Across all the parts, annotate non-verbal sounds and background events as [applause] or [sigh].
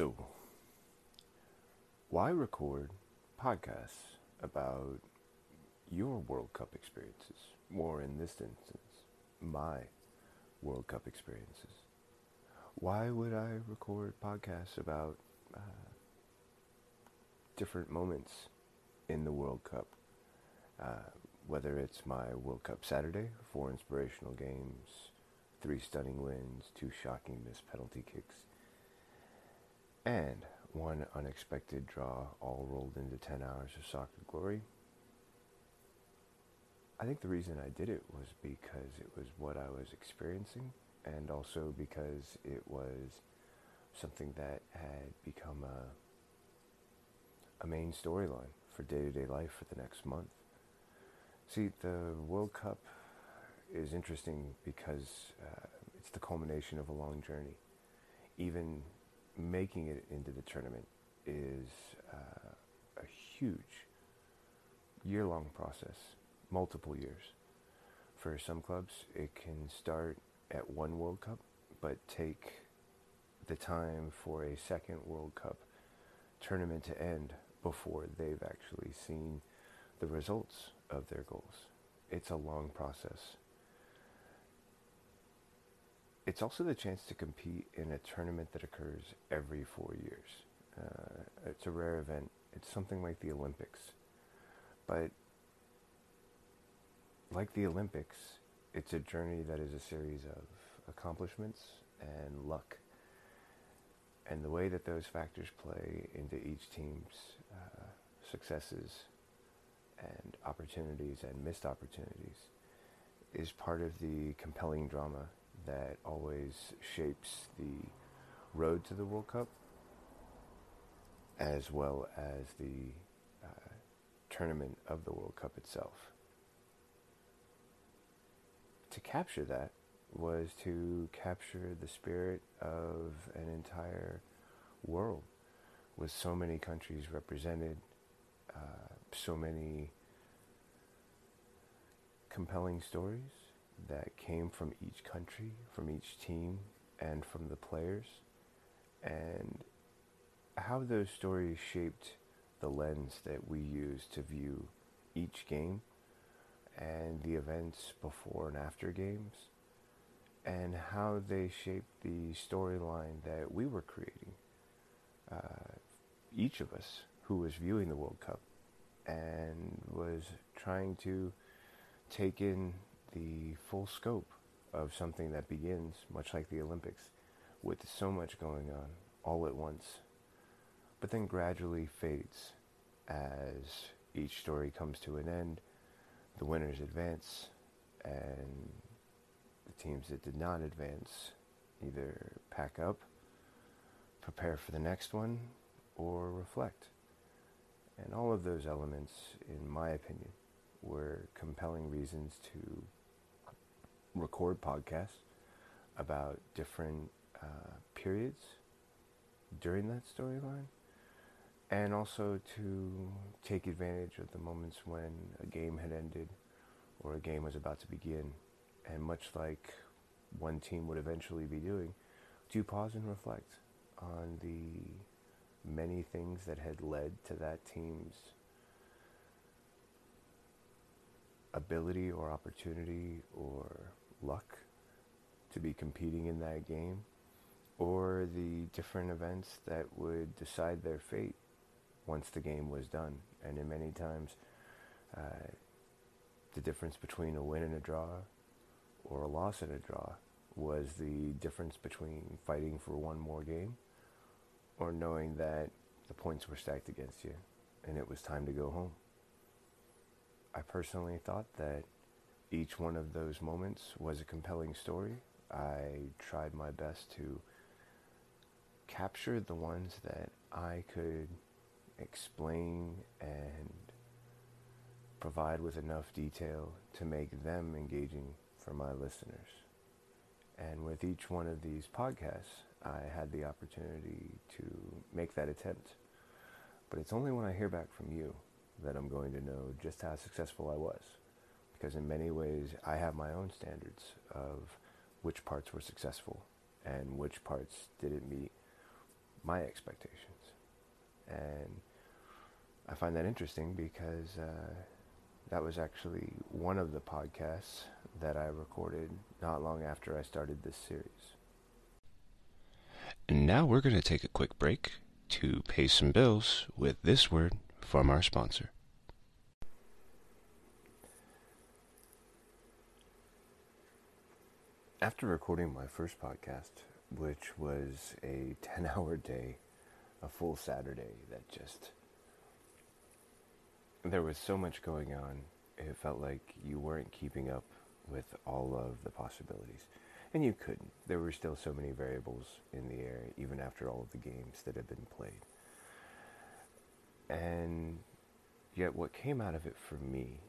So, why record podcasts about your World Cup experiences? or in this instance, my World Cup experiences. Why would I record podcasts about uh, different moments in the World Cup? Uh, whether it's my World Cup Saturday, four inspirational games, three stunning wins, two shocking missed penalty kicks, and one unexpected draw all rolled into 10 hours of soccer glory. I think the reason I did it was because it was what I was experiencing and also because it was something that had become a, a main storyline for day-to-day life for the next month. See, the World Cup is interesting because uh, it's the culmination of a long journey. Even making it into the tournament is uh, a huge year-long process, multiple years. For some clubs, it can start at one World Cup, but take the time for a second World Cup tournament to end before they've actually seen the results of their goals. It's a long process. It's also the chance to compete in a tournament that occurs every four years. Uh, it's a rare event. It's something like the Olympics. But like the Olympics, it's a journey that is a series of accomplishments and luck. And the way that those factors play into each team's uh, successes and opportunities and missed opportunities is part of the compelling drama that always shapes the road to the World Cup as well as the uh, tournament of the World Cup itself. To capture that was to capture the spirit of an entire world with so many countries represented, uh, so many compelling stories that came from each country, from each team, and from the players, and how those stories shaped the lens that we use to view each game and the events before and after games, and how they shaped the storyline that we were creating. Uh, each of us who was viewing the World Cup and was trying to take in the full scope of something that begins, much like the Olympics, with so much going on all at once, but then gradually fades as each story comes to an end, the winners advance, and the teams that did not advance either pack up, prepare for the next one, or reflect. And all of those elements, in my opinion, were compelling reasons to record podcasts about different uh, periods during that storyline and also to take advantage of the moments when a game had ended or a game was about to begin. And much like one team would eventually be doing to pause and reflect on the many things that had led to that team's ability or opportunity or luck to be competing in that game or the different events that would decide their fate once the game was done. And in many times, uh, the difference between a win and a draw or a loss and a draw was the difference between fighting for one more game or knowing that the points were stacked against you and it was time to go home. I personally thought that each one of those moments was a compelling story. I tried my best to capture the ones that I could explain and provide with enough detail to make them engaging for my listeners. And with each one of these podcasts, I had the opportunity to make that attempt. But it's only when I hear back from you that I'm going to know just how successful I was. Because in many ways, I have my own standards of which parts were successful and which parts didn't meet my expectations. And I find that interesting because uh, that was actually one of the podcasts that I recorded not long after I started this series. And now we're going to take a quick break to pay some bills with this word from our sponsor. After recording my first podcast, which was a [laughs] 10 hour day, a full Saturday that just. There was so much going on, it felt like you weren't keeping up with all of the possibilities. And you couldn't. There were still so many variables in the air, even after all of the games that had been played. And yet, what came out of it for me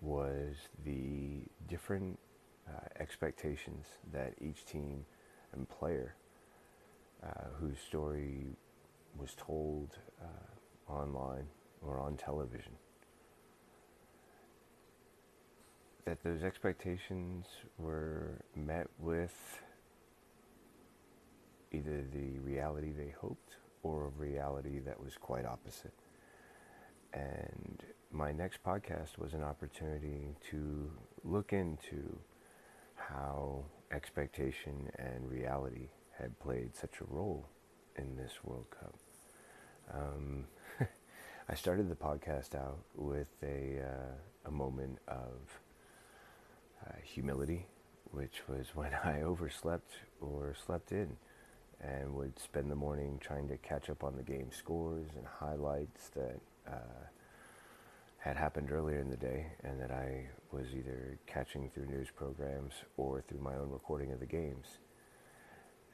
was the different uh, expectations that each team and player uh, whose story was told uh, online or on television. That those expectations were met with either the reality they hoped or a reality that was quite opposite. And my next podcast was an opportunity to look into how expectation and reality had played such a role in this World Cup. Um, [laughs] I started the podcast out with a, uh, a moment of uh, humility, which was when [laughs] I overslept or slept in and would spend the morning trying to catch up on the game scores and highlights that uh, had happened earlier in the day and that I was either catching through news programs or through my own recording of the games.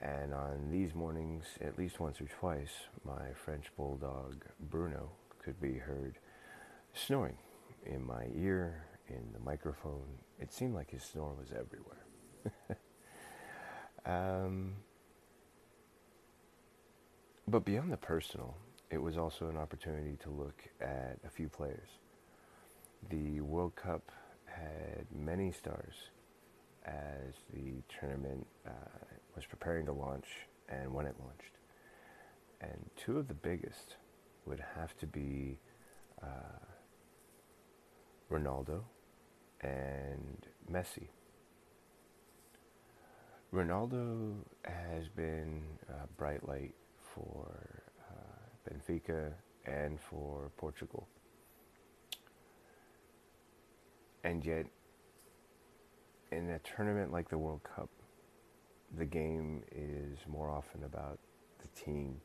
And on these mornings, at least once or twice, my French bulldog Bruno could be heard snoring in my ear, in the microphone. It seemed like his snore was everywhere. [laughs] um, but beyond the personal, it was also an opportunity to look at a few players. The World Cup had many stars as the tournament uh, was preparing to launch and when it launched. And two of the biggest would have to be uh, Ronaldo and Messi. Ronaldo has been a bright light for uh, Benfica and for Portugal. And yet, in a tournament like the World Cup, the game is more often about the team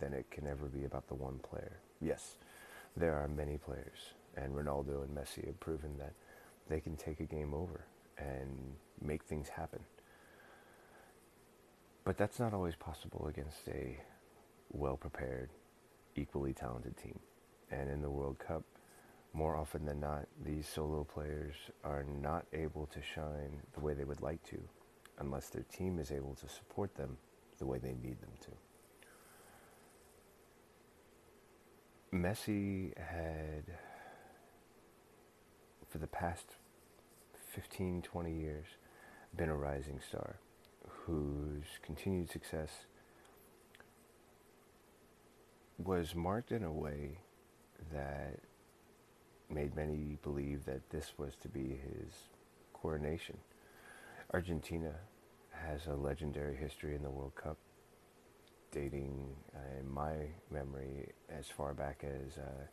than it can ever be about the one player. Yes, there are many players, and Ronaldo and Messi have proven that they can take a game over and make things happen. But that's not always possible against a well prepared, equally talented team. And in the World Cup, more often than not, these solo players are not able to shine the way they would like to unless their team is able to support them the way they need them to. Messi had, for the past 15, 20 years, been a rising star whose continued success was marked in a way that made many believe that this was to be his coronation. Argentina has a legendary history in the World Cup, dating, uh, in my memory, as far back as uh,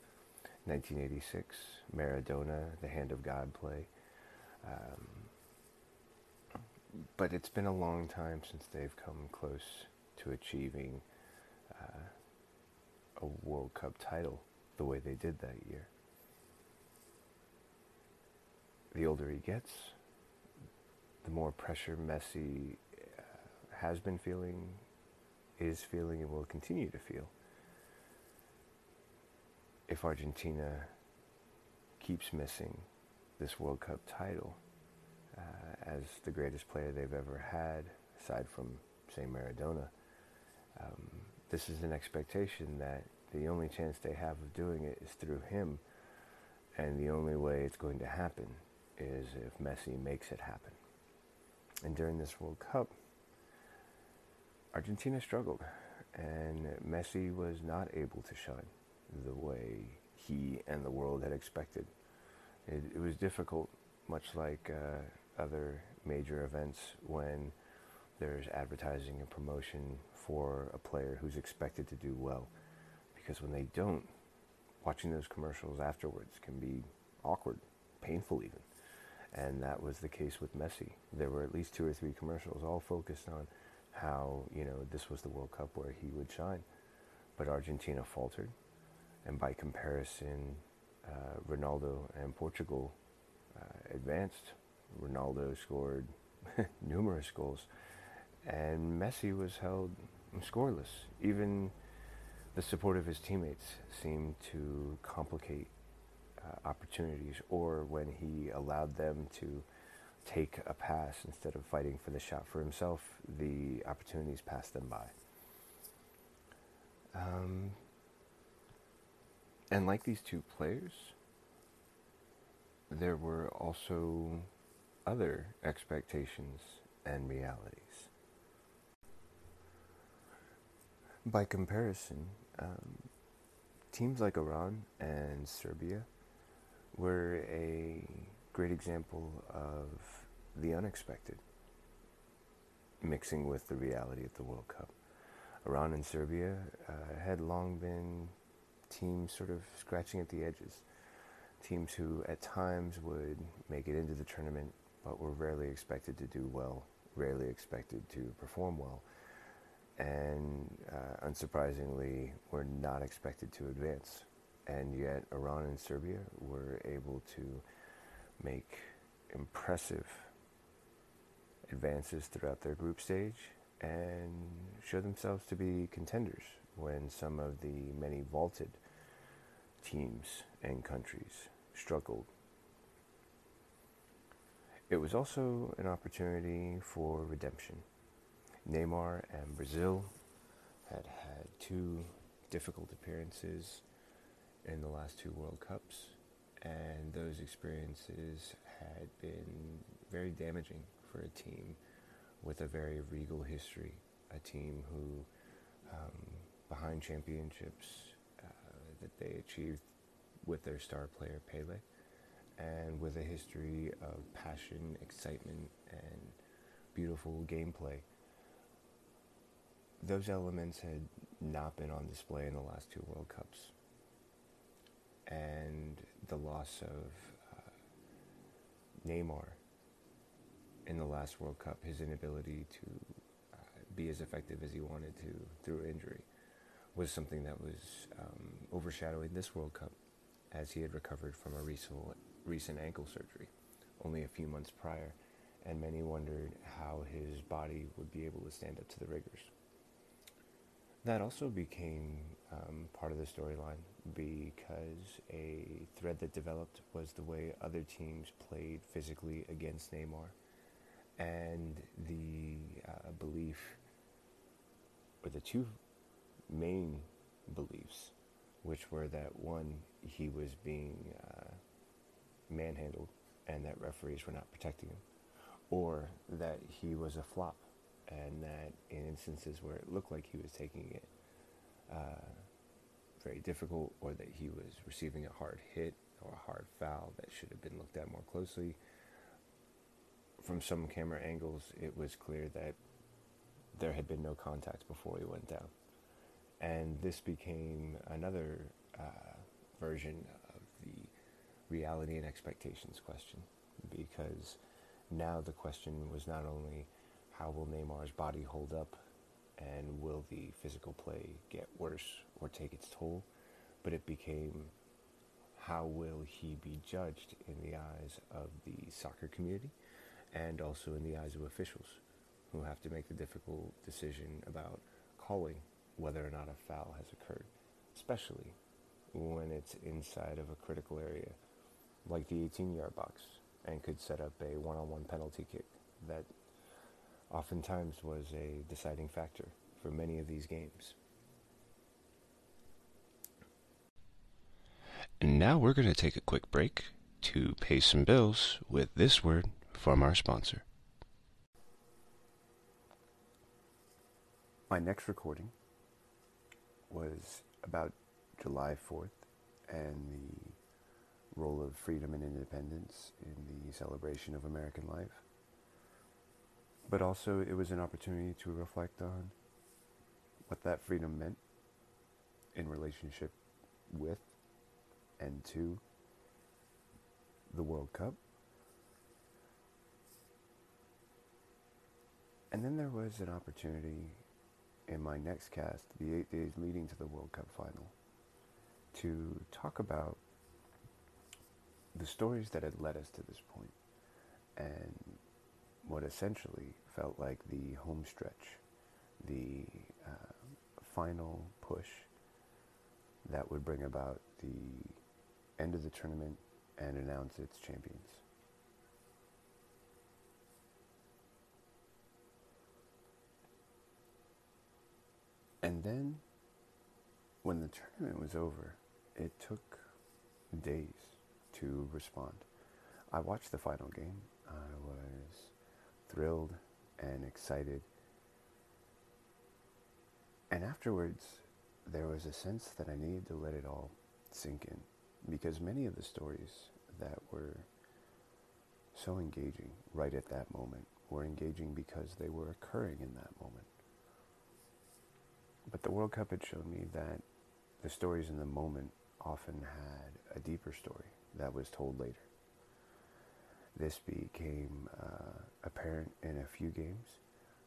1986, Maradona, the Hand of God play. Um, but it's been a long time since they've come close to achieving uh, a World Cup title the way they did that year. The older he gets, the more pressure Messi uh, has been feeling, is feeling, and will continue to feel. If Argentina keeps missing this World Cup title uh, as the greatest player they've ever had, aside from, say, Maradona, um, this is an expectation that the only chance they have of doing it is through him, and the only way it's going to happen is if Messi makes it happen. And during this World Cup, Argentina struggled. and Messi was not able to shine the way he and the world had expected. It, it was difficult, much like uh, other major events when there's advertising and promotion for a player who's expected to do well. Because when they don't, watching those commercials afterwards can be awkward, painful even. And that was the case with Messi. There were at least two or three commercials all focused on how, you know, this was the World Cup where he would shine. But Argentina faltered. And by comparison, uh, Ronaldo and Portugal uh, advanced. Ronaldo scored [laughs] numerous goals. And Messi was held scoreless. Even the support of his teammates seemed to complicate uh, opportunities, or when he allowed them to take a pass instead of fighting for the shot for himself, the opportunities passed them by. Um, and like these two players, there were also other expectations and realities. By comparison, um, teams like Iran and Serbia were a great example of the unexpected mixing with the reality of the World Cup. Iran and Serbia uh, had long been teams sort of scratching at the edges, teams who at times would make it into the tournament but were rarely expected to do well, rarely expected to perform well and uh, unsurprisingly, were not expected to advance. And yet, Iran and Serbia were able to make impressive advances throughout their group stage and show themselves to be contenders when some of the many vaulted teams and countries struggled. It was also an opportunity for redemption Neymar and Brazil had had two difficult appearances in the last two World Cups, and those experiences had been very damaging for a team with a very regal history, a team who, um, behind championships uh, that they achieved with their star player Pele, and with a history of passion, excitement, and beautiful gameplay those elements had not been on display in the last two World Cups. And the loss of uh, Neymar in the last World Cup, his inability to uh, be as effective as he wanted to through injury, was something that was um, overshadowing this World Cup as he had recovered from a recent, ankle surgery only a few months prior. And many wondered how his body would be able to stand up to the rigors that also became um, part of the storyline because a thread that developed was the way other teams played physically against Neymar. And the uh, belief, or the two main beliefs, which were that one, he was being uh, manhandled and that referees were not protecting him, or that he was a flop and that in instances where it looked like he was taking it uh, very difficult or that he was receiving a hard hit or a hard foul that should have been looked at more closely, from some camera angles, it was clear that there had been no contact before he went down. And this became another uh, version of the reality and expectations question because now the question was not only how will Neymar's body hold up and will the physical play get worse or take its toll? But it became how will he be judged in the eyes of the soccer community and also in the eyes of officials who have to make the difficult decision about calling whether or not a foul has occurred, especially when it's inside of a critical area like the 18 yard box and could set up a one on one penalty kick that oftentimes was a deciding factor for many of these games. And now we're going to take a quick break to pay some bills with this word from our sponsor. My next recording was about July 4th and the role of freedom and independence in the celebration of American life. But also, it was an opportunity to reflect on what that freedom meant in relationship with and to the World Cup. And then there was an opportunity in my next cast, the eight days leading to the World Cup final, to talk about the stories that had led us to this point and what essentially felt like the home stretch, the uh, final push that would bring about the end of the tournament and announce its champions. And then, when the tournament was over, it took days to respond. I watched the final game. I was thrilled and excited. And afterwards, there was a sense that I needed to let it all sink in because many of the stories that were so engaging right at that moment were engaging because they were occurring in that moment. But the World Cup had shown me that the stories in the moment often had a deeper story that was told later. This became uh, apparent in a few games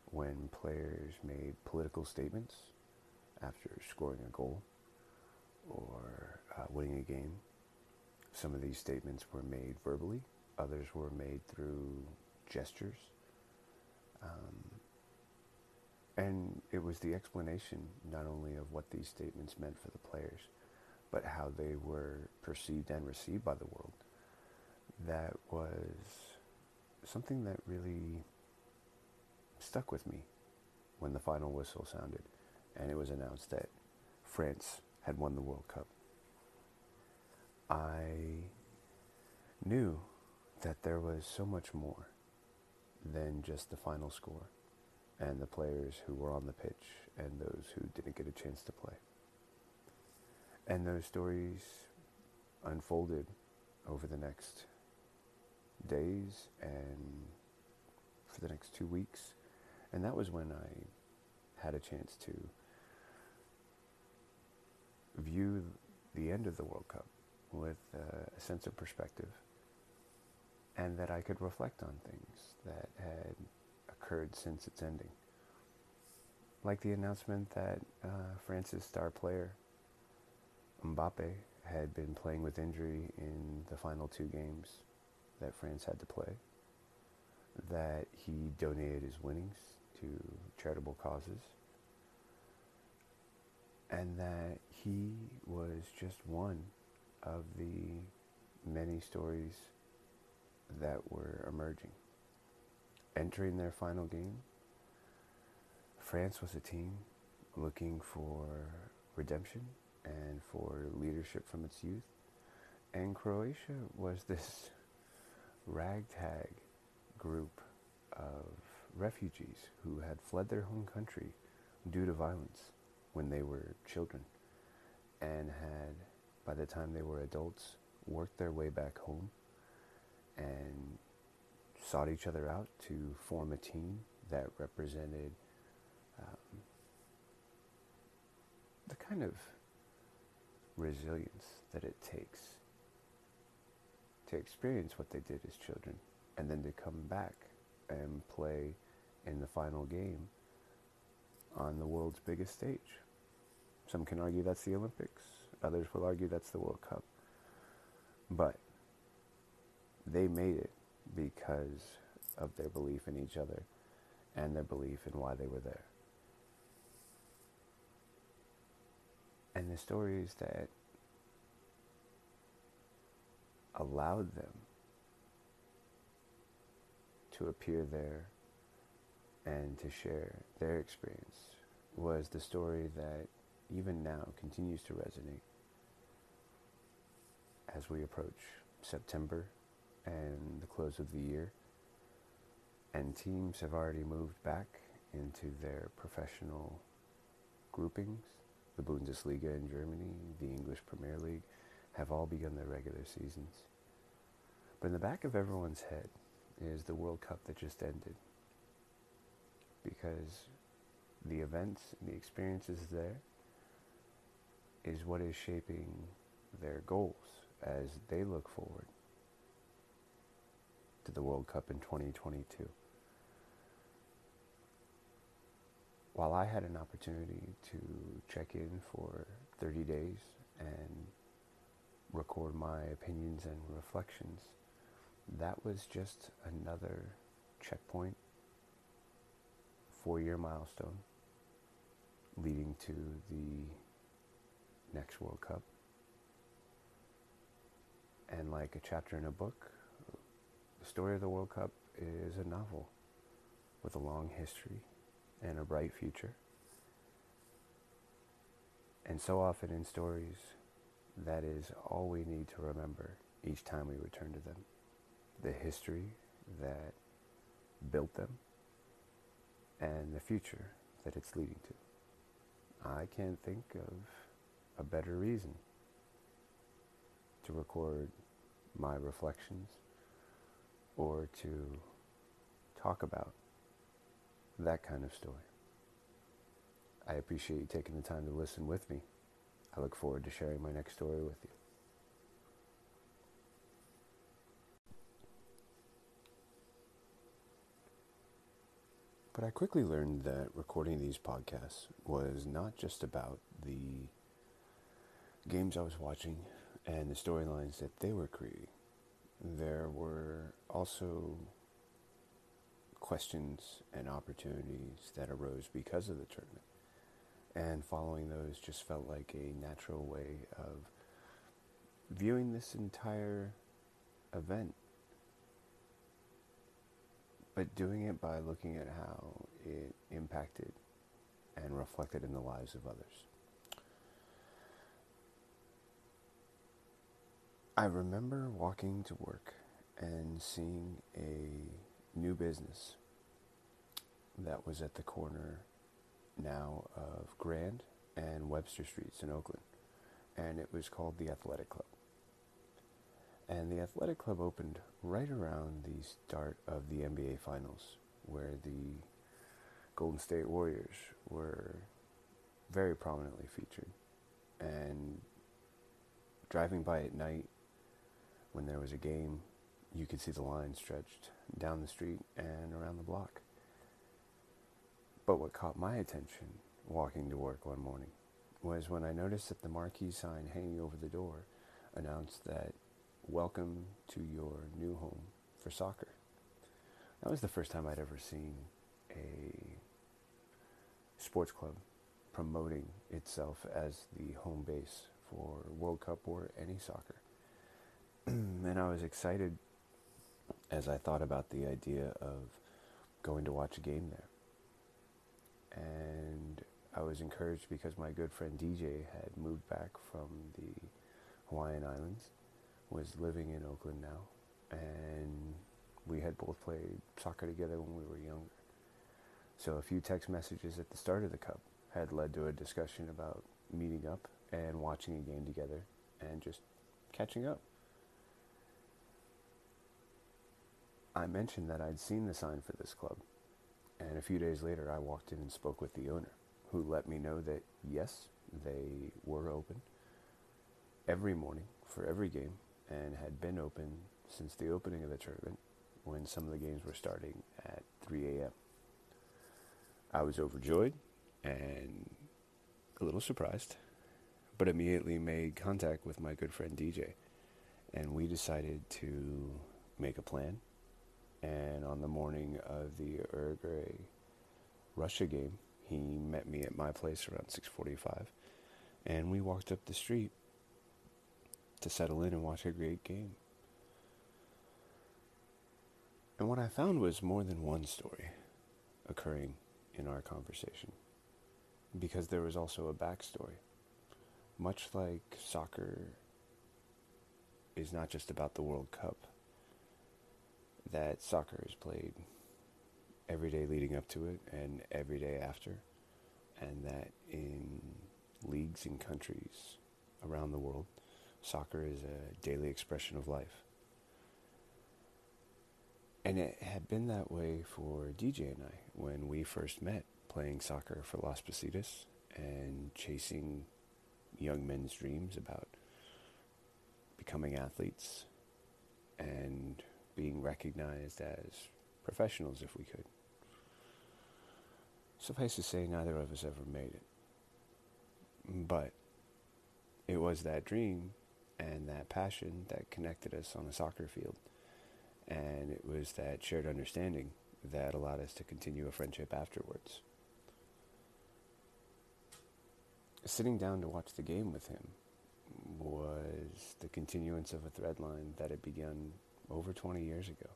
when players made political statements after scoring a goal or uh, winning a game. Some of these statements were made verbally, others were made through gestures. Um, and it was the explanation not only of what these statements meant for the players, but how they were perceived and received by the world. That was something that really stuck with me when the final whistle sounded and it was announced that France had won the World Cup. I knew that there was so much more than just the final score and the players who were on the pitch and those who didn't get a chance to play. And those stories unfolded over the next days and for the next two weeks. And that was when I had a chance to view the end of the World Cup with uh, a sense of perspective and that I could reflect on things that had occurred since its ending. Like the announcement that uh, France's star player, Mbappe, had been playing with injury in the final two games that France had to play, that he donated his winnings to charitable causes, and that he was just one of the many stories that were emerging. Entering their final game, France was a team looking for redemption and for leadership from its youth. And Croatia was [laughs] this ragtag group of refugees who had fled their home country due to violence when they were children and had, by the time they were adults, worked their way back home and sought each other out to form a team that represented um, the kind of resilience that it takes to experience what they did as children and then to come back and play in the final game on the world's biggest stage. Some can argue that's the Olympics, others will argue that's the World Cup. But they made it because of their belief in each other and their belief in why they were there. And the stories that allowed them to appear there and to share their experience was the story that even now continues to resonate as we approach September and the close of the year. And teams have already moved back into their professional groupings the Bundesliga in Germany, the English Premier League, have all begun their regular seasons. But in the back of everyone's head is the World Cup that just ended. Because the events and the experiences there is what is shaping their goals as they look forward to the World Cup in 2022. While I had an opportunity to check in for 30 days and record my opinions and reflections, that was just another checkpoint, four year milestone leading to the next World Cup. And like a chapter in a book, the story of the World Cup is a novel with a long history and a bright future. And so often in stories, that is all we need to remember each time we return to them. The history that built them and the future that it's leading to. I can't think of a better reason to record my reflections or to talk about that kind of story. I appreciate you taking the time to listen with me. I look forward to sharing my next story with you. But I quickly learned that recording these podcasts was not just about the games I was watching and the storylines that they were creating. There were also questions and opportunities that arose because of the tournament. And following those just felt like a natural way of viewing this entire event. But doing it by looking at how it impacted and reflected in the lives of others. I remember walking to work and seeing a new business that was at the corner now of Grand and Webster Streets in Oakland. And it was called the Athletic Club. And the Athletic Club opened right around the start of the NBA Finals, where the Golden State Warriors were very prominently featured. And driving by at night when there was a game, you could see the line stretched down the street and around the block. But what caught my attention walking to work one morning was when I noticed that the marquee sign hanging over the door announced that welcome to your new home for soccer. That was the first time I'd ever seen a sports club promoting itself as the home base for World Cup or any soccer. [clears throat] and I was excited as I thought about the idea of going to watch a game there. And I was encouraged because my good friend DJ had moved back from the Hawaiian Islands, was living in Oakland now, and we had both played soccer together when we were younger. So a few text messages at the start of the cup had led to a discussion about meeting up and watching a game together and just catching up. I mentioned that I'd seen the sign for this club, and a few days later I walked in and spoke with the owner, who let me know that yes, they were open every morning for every game and had been open since the opening of the tournament when some of the games were starting at 3 a.m. I was overjoyed and a little surprised, but immediately made contact with my good friend DJ, and we decided to make a plan and on the morning of the Uruguay Russia game, he met me at my place around 6:45, and we walked up the street to settle in and watch a great game. And what I found was more than one story occurring in our conversation, because there was also a backstory. Much like soccer is not just about the World Cup that soccer is played every day leading up to it and every day after, and that in leagues and countries around the world, soccer is a daily expression of life. And it had been that way for DJ and I when we first met playing soccer for Las Positas and chasing young men's dreams about becoming athletes and being recognized as professionals if we could. Suffice to say, neither of us ever made it. But it was that dream and that passion that connected us on a soccer field. And it was that shared understanding that allowed us to continue a friendship afterwards. Sitting down to watch the game with him was the continuance of a thread line that had begun over 20 years ago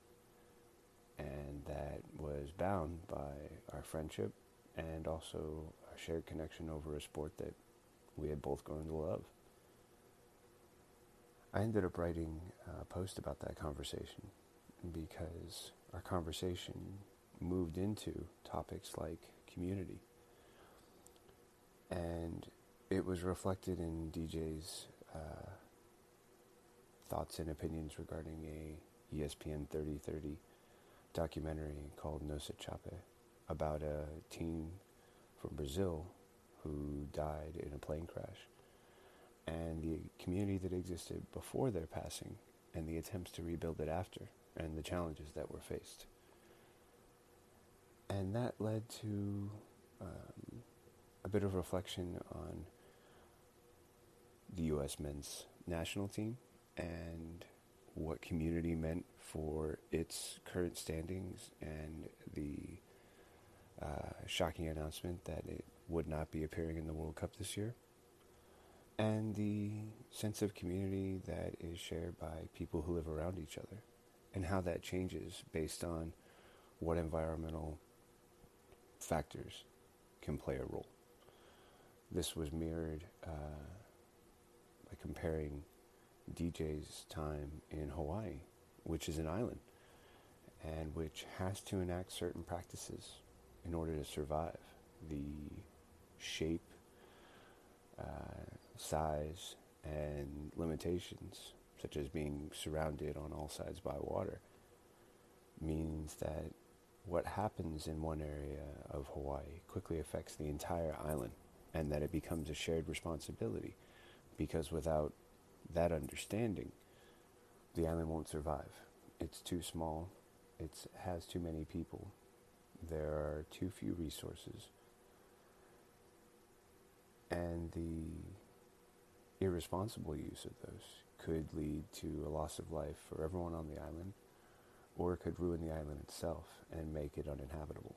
and that was bound by our friendship and also a shared connection over a sport that we had both grown to love. I ended up writing a post about that conversation because our conversation moved into topics like community. And it was reflected in DJ's uh, thoughts and opinions regarding a ESPN 3030 documentary called Nossa Chape about a teen from Brazil who died in a plane crash and the community that existed before their passing and the attempts to rebuild it after and the challenges that were faced. And that led to um, a bit of reflection on the U.S. men's national team and what community meant for its current standings and the uh, shocking announcement that it would not be appearing in the World Cup this year, and the sense of community that is shared by people who live around each other, and how that changes based on what environmental factors can play a role. This was mirrored uh, by comparing DJ's time in Hawaii, which is an island, and which has to enact certain practices in order to survive. The shape, uh, size, and limitations, such as being surrounded on all sides by water, means that what happens in one area of Hawaii quickly affects the entire island and that it becomes a shared responsibility because without that understanding, the island won't survive. It's too small, it has too many people, there are too few resources, and the irresponsible use of those could lead to a loss of life for everyone on the island, or it could ruin the island itself and make it uninhabitable.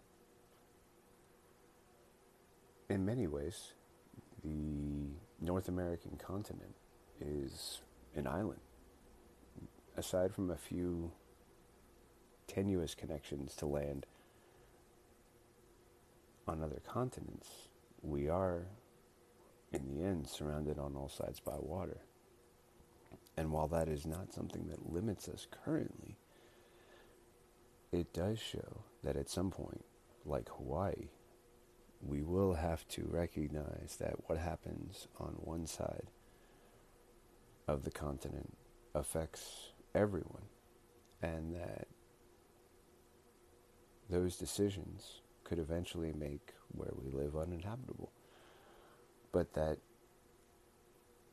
In many ways, the North American continent is an island. Aside from a few tenuous connections to land on other continents, we are, in the end, surrounded on all sides by water. And while that is not something that limits us currently, it does show that at some point, like Hawaii, we will have to recognize that what happens on one side of the continent affects everyone, and that those decisions could eventually make where we live uninhabitable. But that,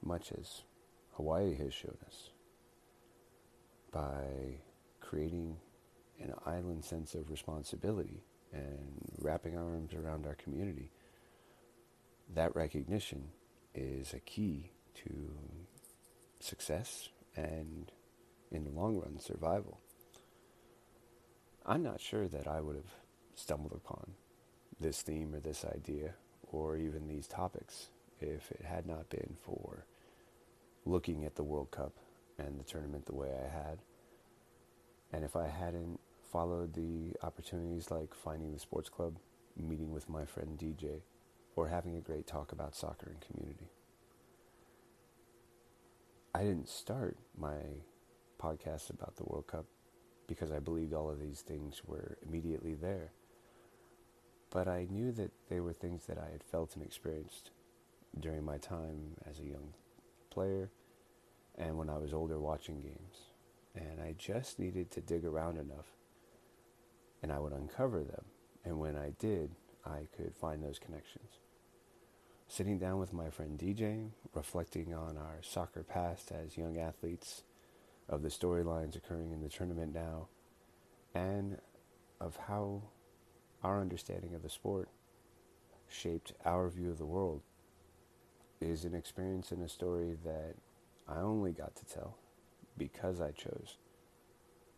much as Hawaii has shown us, by creating an island sense of responsibility and wrapping our arms around our community, that recognition is a key to success and, in the long run, survival. I'm not sure that I would have stumbled upon this theme or this idea or even these topics if it had not been for looking at the World Cup and the tournament the way I had. And if I hadn't followed the opportunities like finding the sports club, meeting with my friend DJ, or having a great talk about soccer and community. I didn't start my podcast about the World Cup because I believed all of these things were immediately there. But I knew that they were things that I had felt and experienced during my time as a young player and when I was older watching games. And I just needed to dig around enough and I would uncover them. And when I did, I could find those connections. Sitting down with my friend DJ, reflecting on our soccer past as young athletes, of the storylines occurring in the tournament now, and of how our understanding of the sport shaped our view of the world is an experience and a story that I only got to tell because I chose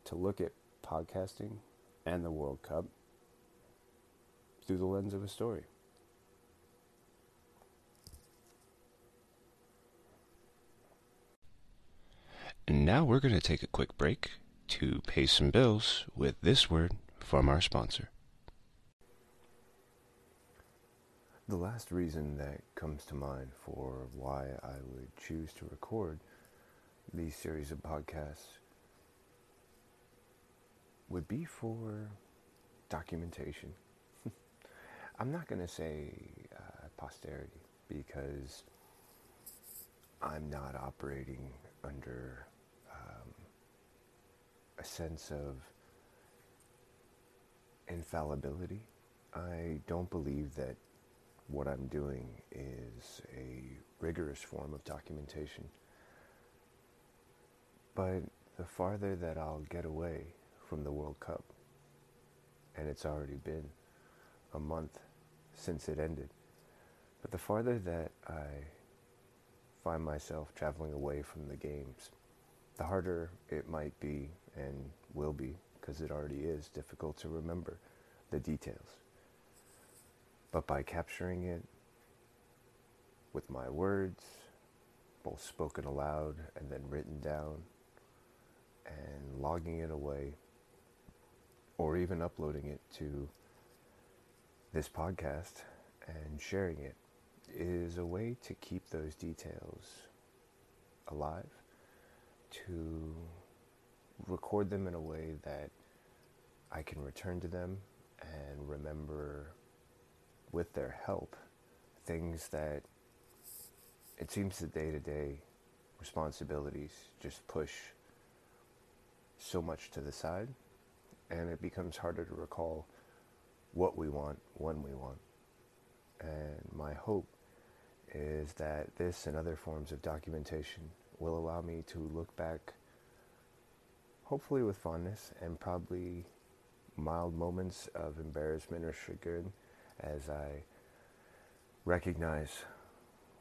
to look at podcasting and the World Cup through the lens of a story. Now we're going to take a quick break to pay some bills with this word from our sponsor. The last reason that comes to mind for why I would choose to record these series of podcasts would be for documentation. [laughs] I'm not going to say uh, posterity because I'm not operating under a sense of infallibility. I don't believe that what I'm doing is a rigorous form of documentation. But the farther that I'll get away from the World Cup, and it's already been a month since it ended, but the farther that I find myself traveling away from the games, the harder it might be and will be, because it already is difficult to remember the details. But by capturing it with my words, both spoken aloud and then written down, and logging it away, or even uploading it to this podcast and sharing it, is a way to keep those details alive, to record them in a way that I can return to them and remember with their help, things that it seems the day to day responsibilities just push so much to the side, and it becomes harder to recall what we want when we want. And my hope is that this and other forms of documentation will allow me to look back, hopefully with fondness and probably mild moments of embarrassment or chagrin as I recognize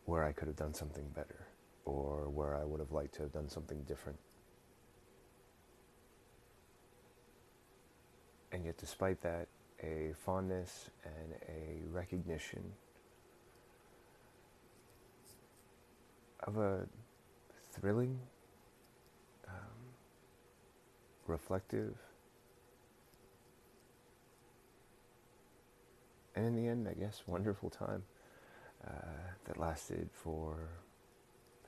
where I could have done something better or where I would have liked to have done something different. And yet, despite that, a fondness and a recognition of a thrilling, reflective, and in the end, I guess, [laughs] wonderful time uh, that lasted for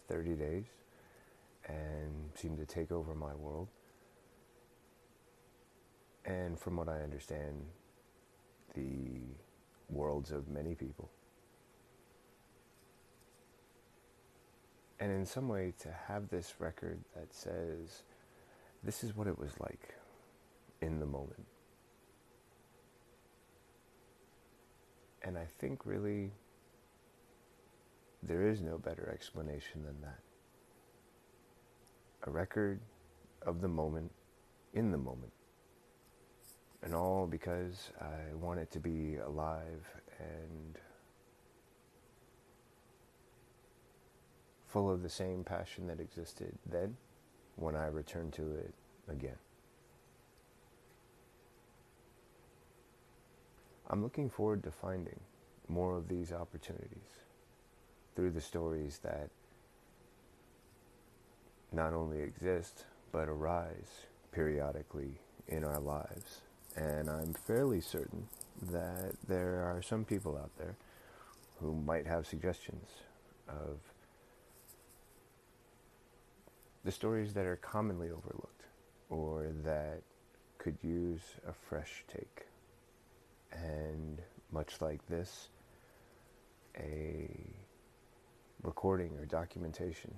30 days and seemed to take over my world. And from what I understand, the worlds of many people. And in some way, to have this record that says, this is what it was like in the moment. And I think really there is no better explanation than that. A record of the moment, in the moment. And all because I wanted to be alive and full of the same passion that existed then when I return to it again. I'm looking forward to finding more of these opportunities through the stories that not only exist but arise periodically in our lives. And I'm fairly certain that there are some people out there who might have suggestions of the stories that are commonly overlooked or that could use a fresh take. And much like this, a recording or documentation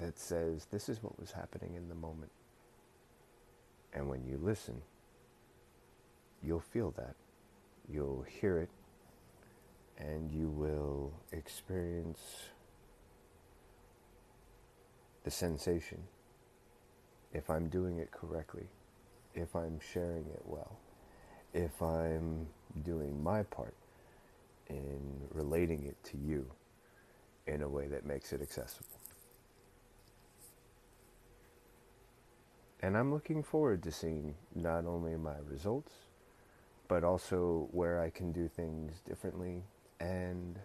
that says this is what was happening in the moment. And when you listen, you'll feel that. You'll hear it, and you will experience the sensation if I'm doing it correctly, if I'm sharing it well, if I'm doing my part in relating it to you in a way that makes it accessible. And I'm looking forward to seeing not only my results, but also where I can do things differently and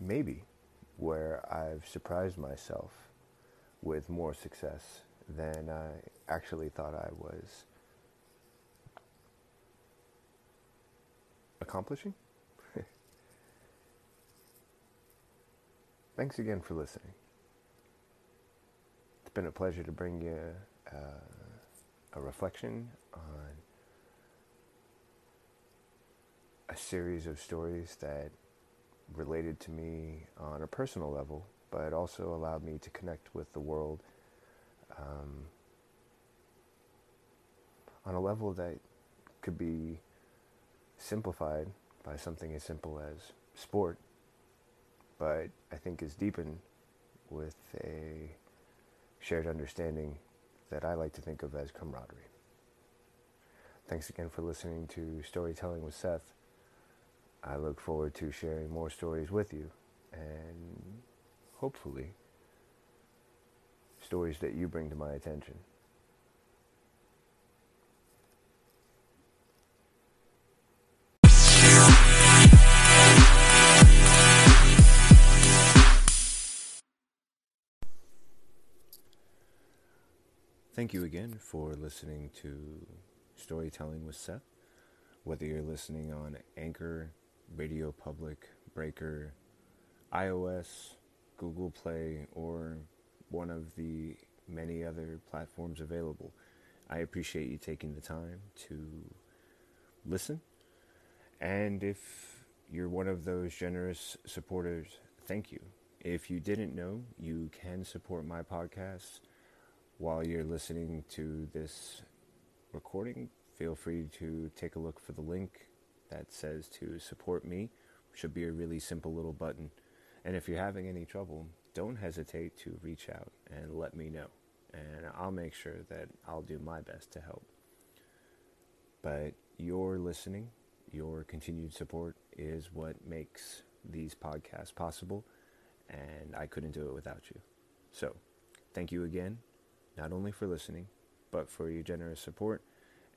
maybe where I've surprised myself with more success than I actually thought I was accomplishing. [laughs] Thanks again for listening. It's been a pleasure to bring you uh, a reflection on a series of stories that related to me on a personal level, but also allowed me to connect with the world um, on a level that could be simplified by something as simple as sport, but I think is deepened with a shared understanding that I like to think of as camaraderie. Thanks again for listening to Storytelling with Seth. I look forward to sharing more stories with you and hopefully stories that you bring to my attention. Thank you again for listening to Storytelling with Seth. Whether you're listening on Anchor, Radio Public, Breaker, iOS, Google Play, or one of the many other platforms available, I appreciate you taking the time to listen. And if you're one of those generous supporters, thank you. If you didn't know, you can support my podcast while you're listening to this recording. Feel free to take a look for the link that says to support me. Should be a really simple little button. And if you're having any trouble, don't hesitate to reach out and let me know. And I'll make sure that I'll do my best to help. But your listening, your continued support is what makes these podcasts possible. And I couldn't do it without you. So, thank you again not only for listening, but for your generous support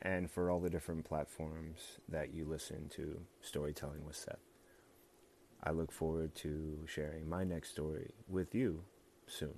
and for all the different platforms that you listen to Storytelling with Seth. I look forward to sharing my next story with you soon.